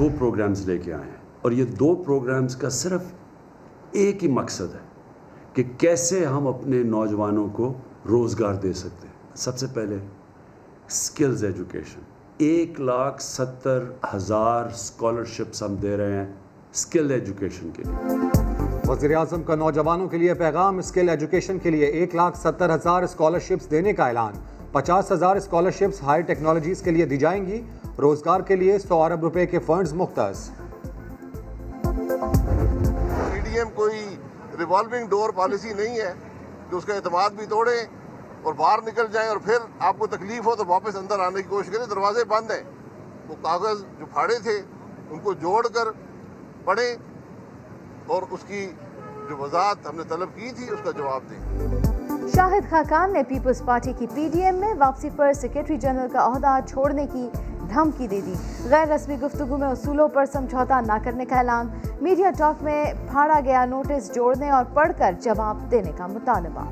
دو programmes لے کے آئے ہیں۔ اور یہ دو پروگرامز کا صرف ایک ہی مقصد ہے کہ کیسے ہم اپنے نوجوانوں کو روزگار دے سکتے ہیں۔ سب سے پہلے سکلز ایجوکیشن ایک لاکھ ستر ہزار اسکالرشپس ہم دے رہے ہیں اسکل ایجوکیشن کے لیے۔ وزیر اعظم کا نوجوانوں کے لیے پیغام اسکل ایجوکیشن کے لیے ایک لاکھ ستر ہزار اسکالرشپس دینے کا اعلان۔ پچاس ہزار اسکالرشپس ہائی ٹیکنالوجیز کے لیے دی جائیں گی۔ روزگار کے لیے سو ارب روپے کے فنڈز مختص۔ پی ڈی ایم کوئی ریوالونگ ڈور پالیسی نہیں ہے کہ اس کا اعتماد بھی توڑیں اور باہر نکل جائیں اور پھر آپ کو تکلیف ہو تو واپس اندر آنے کی کوشش کریں۔ دروازے بند ہیں۔ وہ کاغذ جو پھاڑے تھے ان کو جوڑ کر پڑھیں اور اس کی جو وضاحت ہم نے طلب کی تھی اس کا جواب دیں۔ شاہد خاقان نے پیپلز پارٹی کی پی ڈی ایم میں واپسی پر سیکرٹری جنرل کا عہدہ چھوڑنے کی دھمکی دے دی۔ غیر رسمی گفتگو میں اصولوں پر سمجھوتا نہ کرنے کا اعلان۔ میڈیا ٹاک میں پھاڑا گیا نوٹس جوڑنے اور پڑھ کر جواب دینے کا مطالبہ۔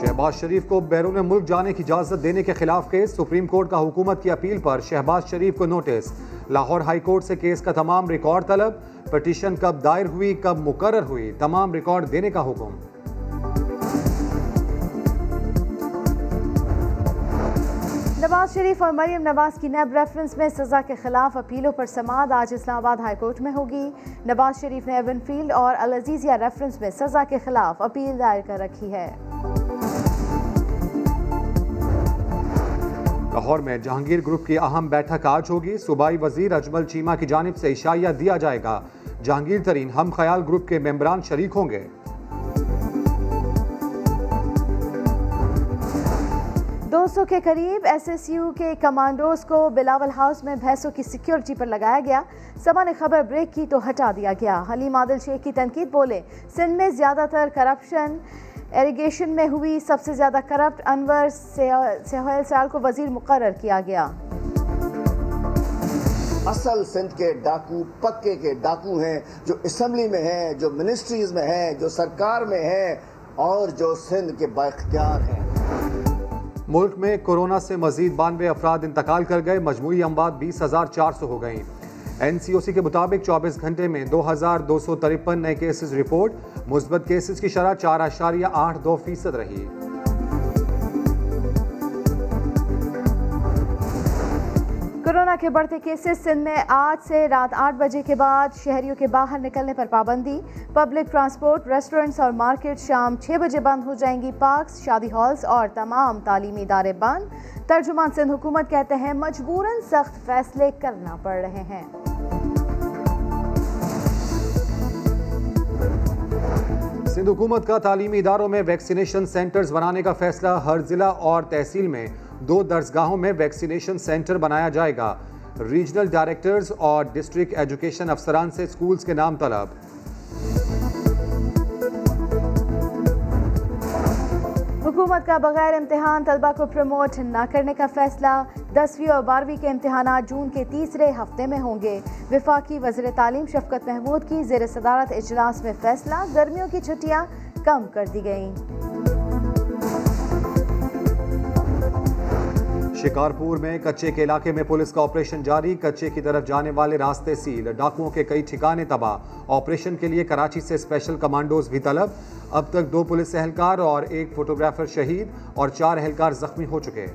شہباز شریف کو بیرون ملک جانے کی اجازت دینے کے خلاف کیس۔ سپریم کورٹ کا حکومت کی اپیل پر شہباز شریف کو نوٹس۔ لاہور ہائی کورٹ سے کیس کا تمام ریکارڈ طلب۔ پٹیشن کب دائر ہوئی، کب مقرر ہوئی، تمام ریکارڈ دینے کا حکم۔ نواز شریف اور مریم نواز کی نیب ریفرنس میں سزا کے خلاف اپیلوں پر سماعت آج اسلام آباد ہائی کورٹ میں ہوگی۔ نواز شریف نے ایون فیلڈ اور العزیزیہ ریفرنس میں سزا کے خلاف اپیل دائر کر رکھی ہے۔ لاہور میں جہانگیر گروپ کی اہم بیٹھک آج ہوگی۔ صوبائی وزیر اجمل چیمہ کی جانب سے اشائیہ دیا جائے گا۔ جہانگیر ترین ہم خیال گروپ کے ممبران شریک ہوں گے۔ دو سو کے قریب ایس ایس یو کے کمانڈوز کو بلاول ہاؤس میں بھینسوں کی سیکیورٹی پر لگایا گیا۔ سبا نے خبر بریک کی تو ہٹا دیا گیا۔ حلیم عادل شیخ کی تنقید بولے، سندھ میں زیادہ تر کرپشن ایریگیشن میں ہوئی، سب سے زیادہ کرپٹ انور سہیل سال کو وزیر مقرر کیا گیا۔ اصل سندھ کے ڈاکو پکے کے ڈاکو ہیں جو اسمبلی میں ہیں، جو منسٹریز میں ہیں، جو سرکار میں ہیں اور جو سندھ کے بااختیار ہیں۔ ملک میں کورونا سے مزید بانوے افراد انتقال کر گئے، مجموعی اموات بیس ہزار چار سو ہو گئیں۔ این سی او سی کے مطابق چوبیس گھنٹے میں دو ہزار دو سو ترپن نئے کیسز رپورٹ، مثبت کیسز کی شرح چار اشاریہ آٹھ دو فیصد رہی۔ کورونا کے بڑھتے کیسز سندھ میں آج سے رات آٹھ بجے کے بعد شہریوں کے باہر نکلنے پر پابندی۔ پبلک ٹرانسپورٹ ریسٹورنٹس اور مارکیٹ شام چھ بجے بند ہو جائیں گی۔ پارکس، شادی ہالز اور تمام تعلیمی ادارے بند۔ ترجمان سندھ حکومت کہتے ہیں مجبوراً سخت فیصلے کرنا پڑ رہے ہیں۔ سندھ حکومت کا تعلیمی اداروں میں ویکسینیشن سینٹرز بنانے کا فیصلہ ہر ضلع اور تحصیل میں۔ دو درسگاہوں میں ویکسینیشن سینٹر بنایا جائے گا۔ ریجنل ڈائریکٹرز اور ڈسٹرکٹ ایجوکیشن افسران سے سکولز کے نام طلب۔ حکومت کا بغیر امتحان طلبہ کو پروموٹ نہ کرنے کا فیصلہ۔ دسویں اور بارہویں کے امتحانات جون کے تیسرے ہفتے میں ہوں گے۔ وفاقی وزیر تعلیم شفقت محمود کی زیر صدارت اجلاس میں فیصلہ۔ گرمیوں کی چھٹیاں کم کر دی گئیں۔ شکارپور میں کچے کے علاقے میں پولیس کا آپریشن جاری۔ کچے کی طرف جانے والے راستے سیل۔ ڈاکوؤں کے کئی ٹھکانے تباہ۔ آپریشن کے لیے کراچی سے اسپیشل کمانڈوز بھی طلب۔ اب تک دو پولیس اہلکار اور ایک فوٹوگرافر شہید اور چار اہلکار زخمی ہو چکے۔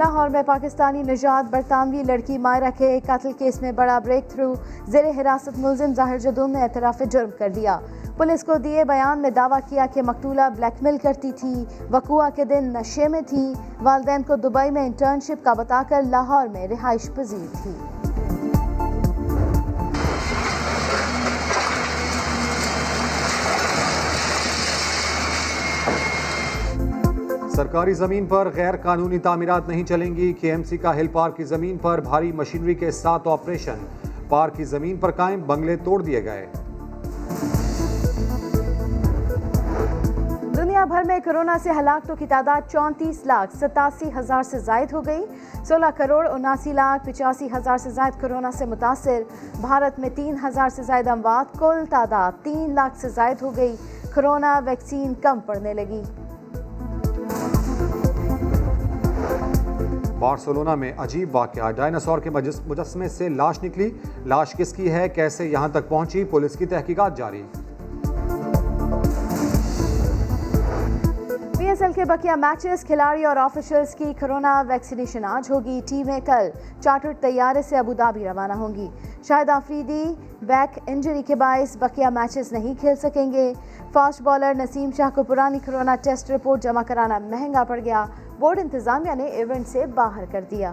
لاہور میں پاکستانی نجات برطانوی لڑکی مائرہ کے قتل کیس میں بڑا بریک تھرو زیر حراست ملزم ظاہر جدوم نے اعتراف جرم کر دیا۔ پولیس کو دیے بیان میں دعویٰ کیا کہ مقتولہ بلیک میل کرتی تھی۔ وقوع کے دن نشے میں تھی۔ والدین کو دبئی میں انٹرنشپ کا بتا کر لاہور میں رہائش پذیر تھی۔ سرکاری زمین پر غیر قانونی تعمیرات نہیں چلیں گی۔ کے ایم سی کا ہل پارک کی زمین پر بھاری مشینری کے ساتھ آپریشن۔ پارک کی زمین پر قائم بنگلے توڑ دیے گئے۔ دنیا بھر میں کرونا سے ہلاکتوں کی تعداد چونتیس لاکھ ستاسی ہزار سے زائد ہو گئی۔ سولہ کروڑ اناسی لاکھ پچاسی ہزار سے زائد کرونا سے متاثر۔ بھارت میں تین ہزار سے زائد اموات، کل تعداد تین لاکھ سے زائد ہو گئی۔ کرونا ویکسین کم پڑنے لگی۔ بارسلونا میں عجیب واقعہ، ڈائناسور کے مجسمے سے لاش نکلی۔ لاش کس کی ہے؟ کیسے یہاں تک پہنچی؟ پولیس کی تحقیقات جاری۔ پی ایس ایل کے بقیہ میچز، کھلاڑی اور آفیشلز کی کرونا ویکسینیشن آج ہوگی ٹیمیں کل۔ چارٹر طیارے سے ابودابی روانہ ہوں گی۔ شاہد آفریدی بیک انجری کے باعث بقیہ میچز نہیں کھیل سکیں گے۔ فاسٹ بالر نسیم شاہ کو پرانی کرونا ٹیسٹ رپورٹ جمع کرانا مہنگا پڑ گیا۔ بورڈ انتظامیہ نے ایونٹ سے باہر کر دیا۔